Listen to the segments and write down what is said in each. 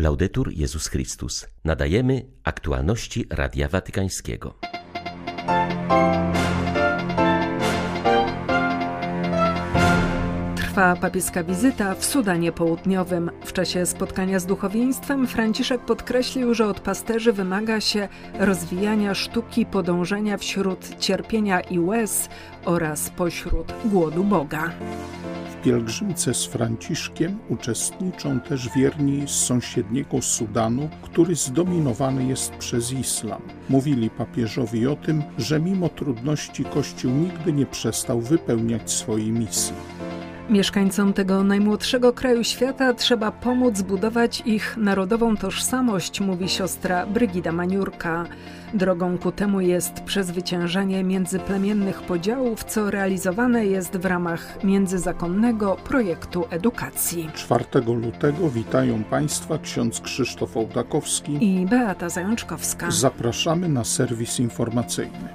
Laudetur Jezus Chrystus. Nadajemy aktualności Radia Watykańskiego. Trwa papieska wizyta w Sudanie Południowym. W czasie spotkania z duchowieństwem Franciszek podkreślił, że od pasterzy wymaga się rozwijania sztuki podążenia wśród cierpienia i łez oraz pośród głodu Boga pielgrzymce z Franciszkiem uczestniczą też wierni z sąsiedniego Sudanu, który zdominowany jest przez islam. Mówili papieżowi o tym, że mimo trudności Kościół nigdy nie przestał wypełniać swojej misji. Mieszkańcom tego najmłodszego kraju świata trzeba pomóc budować ich narodową tożsamość, mówi siostra Brygida Maniurka. Drogą ku temu jest przezwyciężenie międzyplemiennych podziałów, co realizowane jest w ramach międzyzakonnego projektu edukacji. 4 lutego witają Państwa ksiądz Krzysztof Ołdakowski i Beata Zajączkowska. Zapraszamy na serwis informacyjny.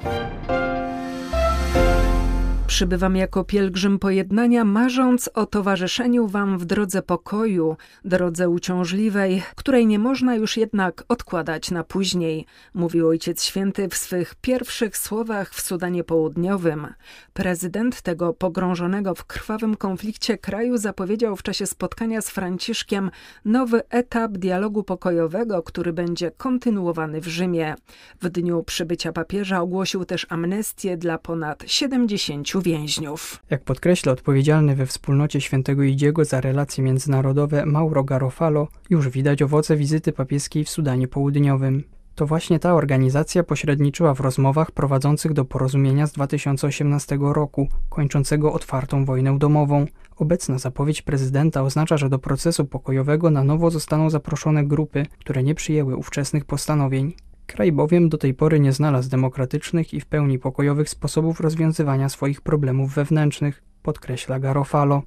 Przybywam jako pielgrzym pojednania, marząc o towarzyszeniu Wam w drodze pokoju, drodze uciążliwej, której nie można już jednak odkładać na później, mówił Ojciec Święty w swych pierwszych słowach w Sudanie Południowym. Prezydent tego pogrążonego w krwawym konflikcie kraju zapowiedział w czasie spotkania z Franciszkiem nowy etap dialogu pokojowego, który będzie kontynuowany w Rzymie. W dniu przybycia papieża ogłosił też amnestię dla ponad 70 więźniów. Jak podkreśla odpowiedzialny we wspólnocie świętego Idziego za relacje międzynarodowe Mauro Garofalo, już widać owoce wizyty papieskiej w Sudanie Południowym. To właśnie ta organizacja pośredniczyła w rozmowach prowadzących do porozumienia z 2018 roku, kończącego otwartą wojnę domową. Obecna zapowiedź prezydenta oznacza, że do procesu pokojowego na nowo zostaną zaproszone grupy, które nie przyjęły ówczesnych postanowień. Kraj bowiem do tej pory nie znalazł demokratycznych i w pełni pokojowych sposobów rozwiązywania swoich problemów wewnętrznych, podkreśla Garofalo.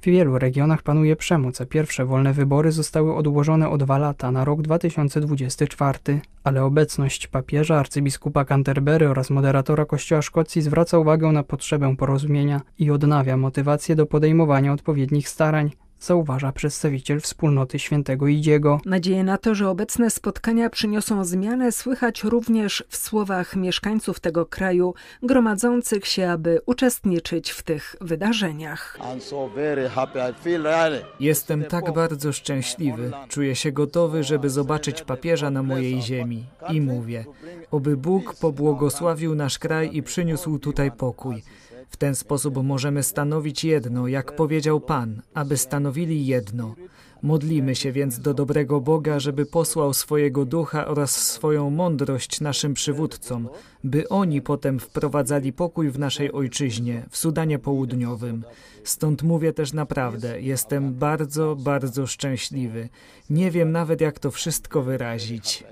W wielu regionach panuje przemoc, a pierwsze wolne wybory zostały odłożone o dwa lata na rok 2024, ale obecność papieża, arcybiskupa Canterbury oraz moderatora Kościoła Szkocji zwraca uwagę na potrzebę porozumienia i odnawia motywację do podejmowania odpowiednich starań, zauważa przedstawiciel wspólnoty świętego Idziego. Nadzieję na to, że obecne spotkania przyniosą zmianę, słychać również w słowach mieszkańców tego kraju, gromadzących się, aby uczestniczyć w tych wydarzeniach. Jestem tak bardzo szczęśliwy, czuję się gotowy, żeby zobaczyć papieża na mojej ziemi. I mówię, oby Bóg pobłogosławił nasz kraj i przyniósł tutaj pokój. W ten sposób możemy stanowić jedno, jak powiedział Pan, aby stanowili jedno. Modlimy się więc do dobrego Boga, żeby posłał swojego ducha oraz swoją mądrość naszym przywódcom, by oni potem wprowadzali pokój w naszej ojczyźnie, w Sudanie Południowym. Stąd mówię też naprawdę, jestem bardzo, bardzo szczęśliwy. Nie wiem nawet, jak to wszystko wyrazić.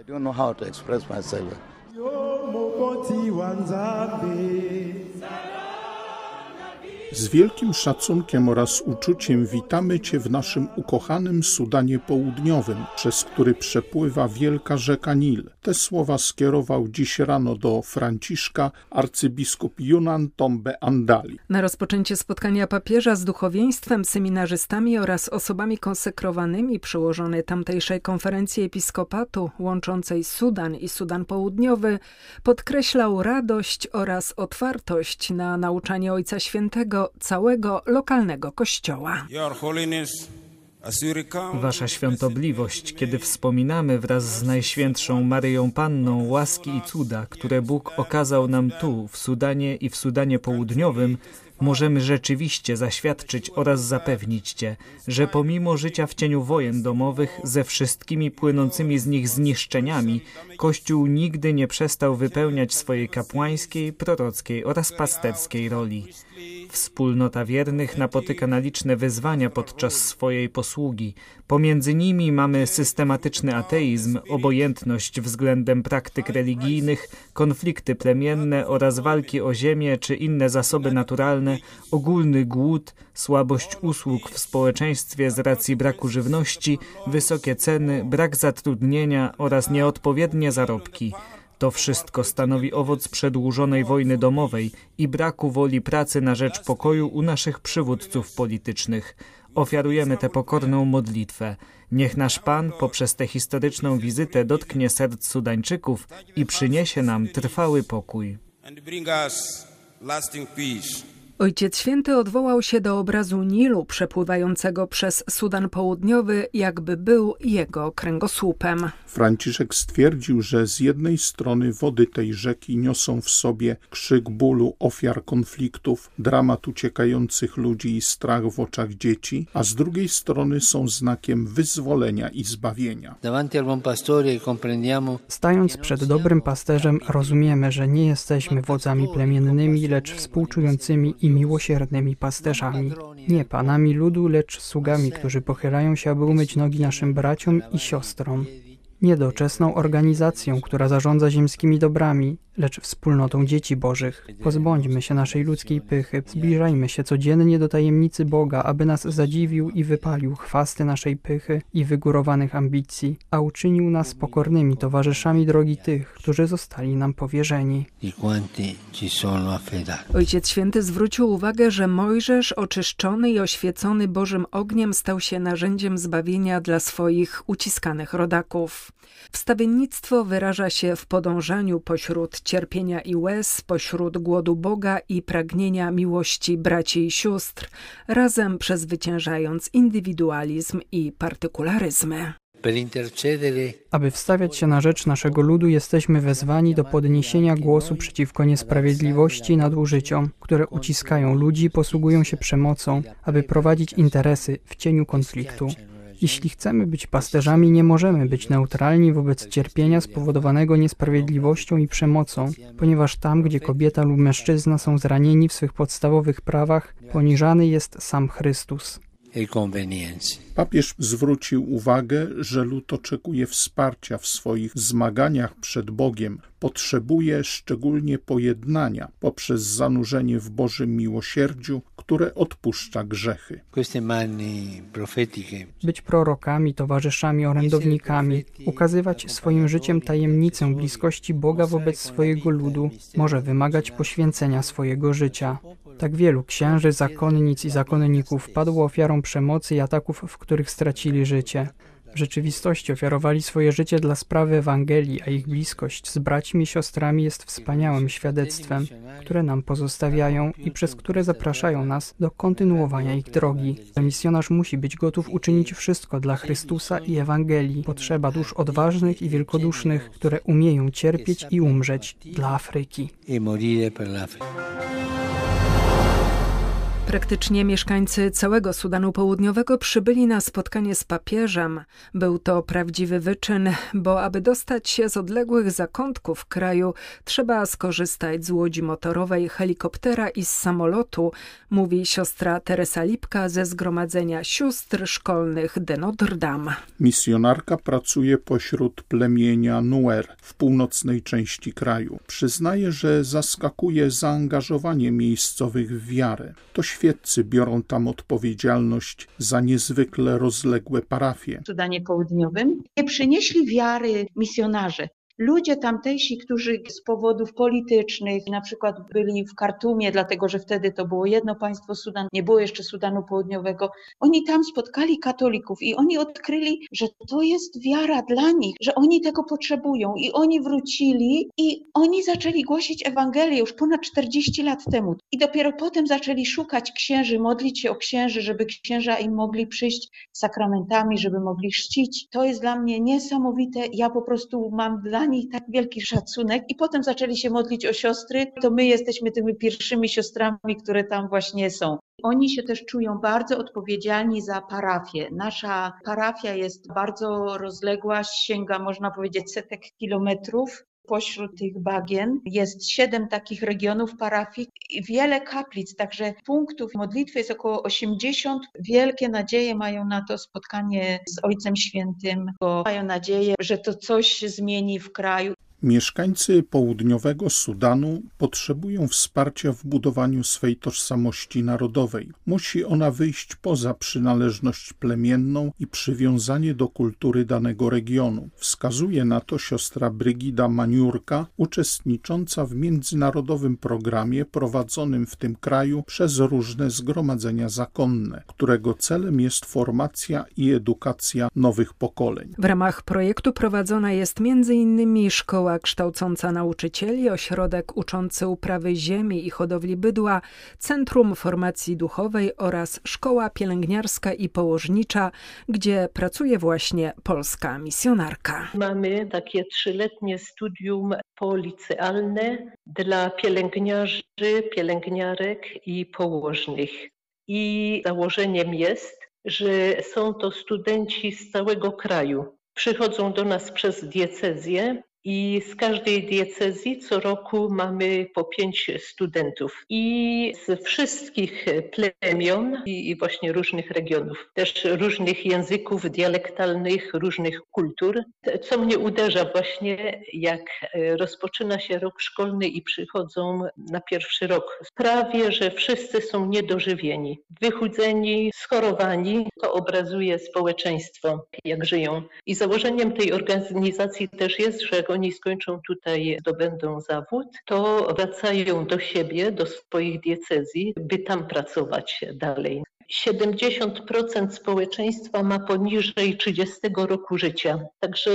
Z wielkim szacunkiem oraz uczuciem witamy Cię w naszym ukochanym Sudanie Południowym, przez który przepływa wielka rzeka Nil. Te słowa skierował dziś rano do Franciszka arcybiskup Yunan Tombe Andali. Na rozpoczęcie spotkania papieża z duchowieństwem, seminarzystami oraz osobami konsekrowanymi przyłożony tamtejszej konferencji episkopatu łączącej Sudan i Sudan Południowy podkreślał radość oraz otwartość na nauczanie Ojca Świętego całego lokalnego kościoła. Wasza świątobliwość, kiedy wspominamy wraz z Najświętszą Maryją Panną łaski i cuda, które Bóg okazał nam tu, w Sudanie i w Sudanie Południowym, możemy rzeczywiście zaświadczyć oraz zapewnić Cię, że pomimo życia w cieniu wojen domowych ze wszystkimi płynącymi z nich zniszczeniami, Kościół nigdy nie przestał wypełniać swojej kapłańskiej, prorockiej oraz pasterskiej roli. Wspólnota wiernych napotyka na liczne wyzwania podczas swojej posługi. Pomiędzy nimi mamy systematyczny ateizm, obojętność względem praktyk religijnych, konflikty plemienne oraz walki o ziemię czy inne zasoby naturalne, ogólny głód, słabość usług w społeczeństwie z racji braku żywności, wysokie ceny, brak zatrudnienia oraz nieodpowiednie zarobki. To wszystko stanowi owoc przedłużonej wojny domowej i braku woli pracy na rzecz pokoju u naszych przywódców politycznych. Ofiarujemy tę pokorną modlitwę. Niech nasz Pan poprzez tę historyczną wizytę dotknie serc Sudańczyków i przyniesie nam trwały pokój. Ojciec Święty odwołał się do obrazu Nilu przepływającego przez Sudan Południowy, jakby był jego kręgosłupem. Franciszek stwierdził, że z jednej strony wody tej rzeki niosą w sobie krzyk bólu ofiar konfliktów, dramat uciekających ludzi i strach w oczach dzieci, a z drugiej strony są znakiem wyzwolenia i zbawienia. Stając przed dobrym pasterzem, rozumiemy, że nie jesteśmy wodzami plemiennymi, lecz współczującymi i miłosiernymi pasterzami. Nie panami ludu, lecz sługami, którzy pochylają się, aby umyć nogi naszym braciom i siostrom niedoczesną organizacją, która zarządza ziemskimi dobrami, lecz wspólnotą dzieci bożych. Pozbądźmy się naszej ludzkiej pychy, zbliżajmy się codziennie do tajemnicy Boga, aby nas zadziwił i wypalił chwasty naszej pychy i wygórowanych ambicji, a uczynił nas pokornymi towarzyszami drogi tych, którzy zostali nam powierzeni. Ojciec Święty zwrócił uwagę, że Mojżesz, oczyszczony i oświecony Bożym ogniem, stał się narzędziem zbawienia dla swoich uciskanych rodaków. Wstawiennictwo wyraża się w podążaniu pośród cierpienia i łez, pośród głodu Boga i pragnienia miłości braci i sióstr, razem przezwyciężając indywidualizm i partykularyzmy. Aby wstawiać się na rzecz naszego ludu, jesteśmy wezwani do podniesienia głosu przeciwko niesprawiedliwości i nadużyciom, które uciskają ludzi, posługują się przemocą, aby prowadzić interesy w cieniu konfliktu. Jeśli chcemy być pasterzami, nie możemy być neutralni wobec cierpienia spowodowanego niesprawiedliwością i przemocą, ponieważ tam, gdzie kobieta lub mężczyzna są zranieni w swych podstawowych prawach, poniżany jest sam Chrystus. Papież zwrócił uwagę, że lud oczekuje wsparcia w swoich zmaganiach przed Bogiem, potrzebuje szczególnie pojednania poprzez zanurzenie w Bożym miłosierdziu, które odpuszcza grzechy. Być prorokami, towarzyszami, orędownikami, ukazywać swoim życiem tajemnicę bliskości Boga wobec swojego ludu, może wymagać poświęcenia swojego życia. Tak wielu księży, zakonnic i zakonników padło ofiarą przemocy i ataków, w których stracili życie. Rzeczywistości ofiarowali swoje życie dla sprawy Ewangelii, a ich bliskość z braćmi i siostrami jest wspaniałym świadectwem, które nam pozostawiają i przez które zapraszają nas do kontynuowania ich drogi. Misjonarz musi być gotów uczynić wszystko dla Chrystusa i Ewangelii. Potrzeba dusz odważnych i wielkodusznych, które umieją cierpieć i umrzeć dla Afryki. Praktycznie mieszkańcy całego Sudanu Południowego przybyli na spotkanie z papieżem. Był to prawdziwy wyczyn, bo aby dostać się z odległych zakątków kraju, trzeba skorzystać z łodzi motorowej, helikoptera i z samolotu, mówi siostra Teresa Lipka ze Zgromadzenia Sióstr Szkolnych de Notre Dame. Misjonarka pracuje pośród plemienia Nuer w północnej części kraju. Przyznaje, że zaskakuje zaangażowanie miejscowych w wiarę. To świeccy biorą tam odpowiedzialność za niezwykle rozległe parafie. W Sudanie Południowym nie przynieśli wiary misjonarze. Ludzie tamtejsi, którzy z powodów politycznych, na przykład byli w Kartumie, dlatego że wtedy to było jedno państwo Sudan, nie było jeszcze Sudanu Południowego, oni tam spotkali katolików i oni odkryli, że to jest wiara dla nich, że oni tego potrzebują i oni wrócili i oni zaczęli głosić Ewangelię już ponad 40 lat temu. I dopiero potem zaczęli szukać księży, modlić się o księży, żeby księża im mogli przyjść sakramentami, żeby mogli chrzcić. To jest dla mnie niesamowite. Ja po prostu mam dla nich tak wielki szacunek i potem zaczęli się modlić o siostry, to my jesteśmy tymi pierwszymi siostrami, które tam właśnie są. Oni się też czują bardzo odpowiedzialni za parafię. Nasza parafia jest bardzo rozległa, sięga można powiedzieć setek kilometrów pośród tych bagien. Jest siedem takich regionów parafii i wiele kaplic, także punktów modlitwy jest około 80. Wielkie nadzieje mają na to spotkanie z Ojcem Świętym, bo mają nadzieję, że to coś zmieni w kraju. Mieszkańcy południowego Sudanu potrzebują wsparcia w budowaniu swej tożsamości narodowej. Musi ona wyjść poza przynależność plemienną i przywiązanie do kultury danego regionu. Wskazuje na to siostra Brygida Maniurka, uczestnicząca w międzynarodowym programie prowadzonym w tym kraju przez różne zgromadzenia zakonne, którego celem jest formacja i edukacja nowych pokoleń. W ramach projektu prowadzona jest m.in. szkoła kształcąca nauczycieli, ośrodek uczący uprawy ziemi i hodowli bydła, Centrum Formacji Duchowej oraz szkoła pielęgniarska i położnicza, gdzie pracuje właśnie polska misjonarka. Mamy takie trzyletnie studium policealne dla pielęgniarzy, pielęgniarek i położnych. I założeniem jest, że są to studenci z całego kraju. Przychodzą do nas przez diecezję i z każdej diecezji co roku mamy po pięć studentów. I z wszystkich plemion i właśnie różnych regionów, też różnych języków dialektalnych, różnych kultur. Co mnie uderza właśnie, jak rozpoczyna się rok szkolny i przychodzą na pierwszy rok. Prawie, że wszyscy są niedożywieni, wychudzeni, schorowani. To obrazuje społeczeństwo, jak żyją. I założeniem tej organizacji też jest, że oni skończą tutaj, zdobędą zawód, to wracają do siebie, do swoich diecezji, by tam pracować dalej. 70% społeczeństwa ma poniżej 30 roku życia, także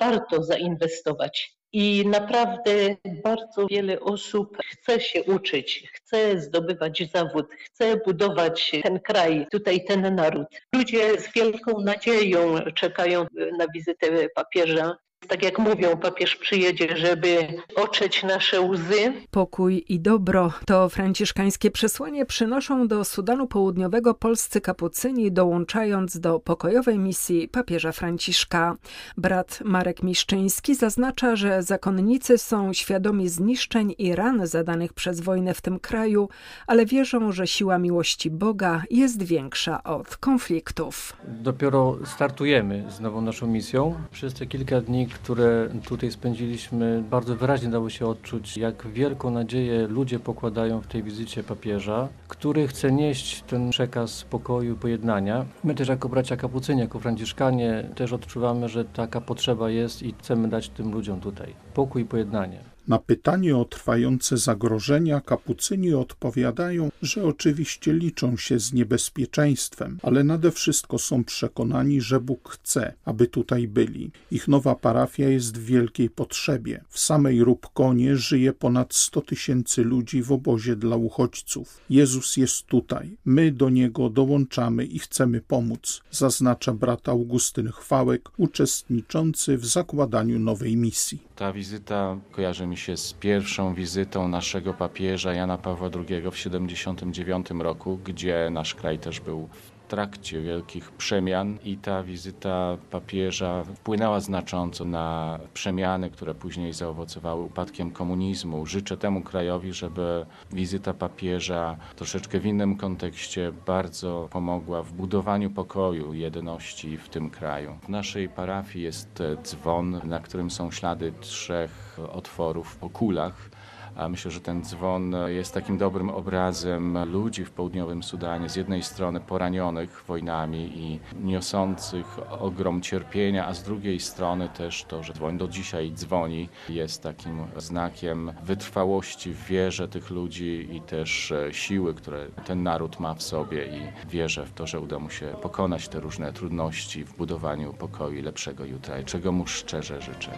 warto zainwestować. I naprawdę bardzo wiele osób chce się uczyć, chce zdobywać zawód, chce budować ten kraj, tutaj ten naród. Ludzie z wielką nadzieją czekają na wizytę papieża tak jak mówią, papież przyjedzie, żeby otrzeć nasze łzy. Pokój i dobro to franciszkańskie przesłanie przynoszą do Sudanu Południowego polscy kapucyni, dołączając do pokojowej misji papieża Franciszka. Brat Marek Miszczyński zaznacza, że zakonnicy są świadomi zniszczeń i ran zadanych przez wojnę w tym kraju, ale wierzą, że siła miłości Boga jest większa od konfliktów. Dopiero startujemy z nową naszą misją. Przez te kilka dni, które tutaj spędziliśmy, bardzo wyraźnie dało się odczuć, jak wielką nadzieję ludzie pokładają w tej wizycie papieża, który chce nieść ten przekaz pokoju, pojednania. My też jako bracia kapucyni, jako franciszkanie też odczuwamy, że taka potrzeba jest i chcemy dać tym ludziom tutaj pokój pojednanie. Na pytanie o trwające zagrożenia kapucyni odpowiadają, że oczywiście liczą się z niebezpieczeństwem, ale nade wszystko są przekonani, że Bóg chce, aby tutaj byli. Ich nowa parafia jest w wielkiej potrzebie. W samej Rubkonie żyje ponad 100 tysięcy ludzi w obozie dla uchodźców. Jezus jest tutaj. My do Niego dołączamy i chcemy pomóc, zaznacza brat Augustyn Chwałek, uczestniczący w zakładaniu nowej misji. Ta wizyta kojarzy mi się z pierwszą wizytą naszego papieża Jana Pawła II w 1979 roku, gdzie nasz kraj też był trakcie wielkich przemian i ta wizyta papieża wpłynęła znacząco na przemiany, które później zaowocowały upadkiem komunizmu. Życzę temu krajowi, żeby wizyta papieża troszeczkę w innym kontekście bardzo pomogła w budowaniu pokoju jedności w tym kraju. W naszej parafii jest dzwon, na którym są ślady trzech otworów po kulach. A myślę, że ten dzwon jest takim dobrym obrazem ludzi w południowym Sudanie, z jednej strony poranionych wojnami i niosących ogrom cierpienia, a z drugiej strony też to, że dzwon do dzisiaj dzwoni, jest takim znakiem wytrwałości w wierze tych ludzi i też siły, które ten naród ma w sobie i wierzę w to, że uda mu się pokonać te różne trudności w budowaniu pokoju i lepszego jutra, czego mu szczerze życzę.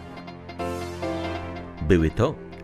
Były to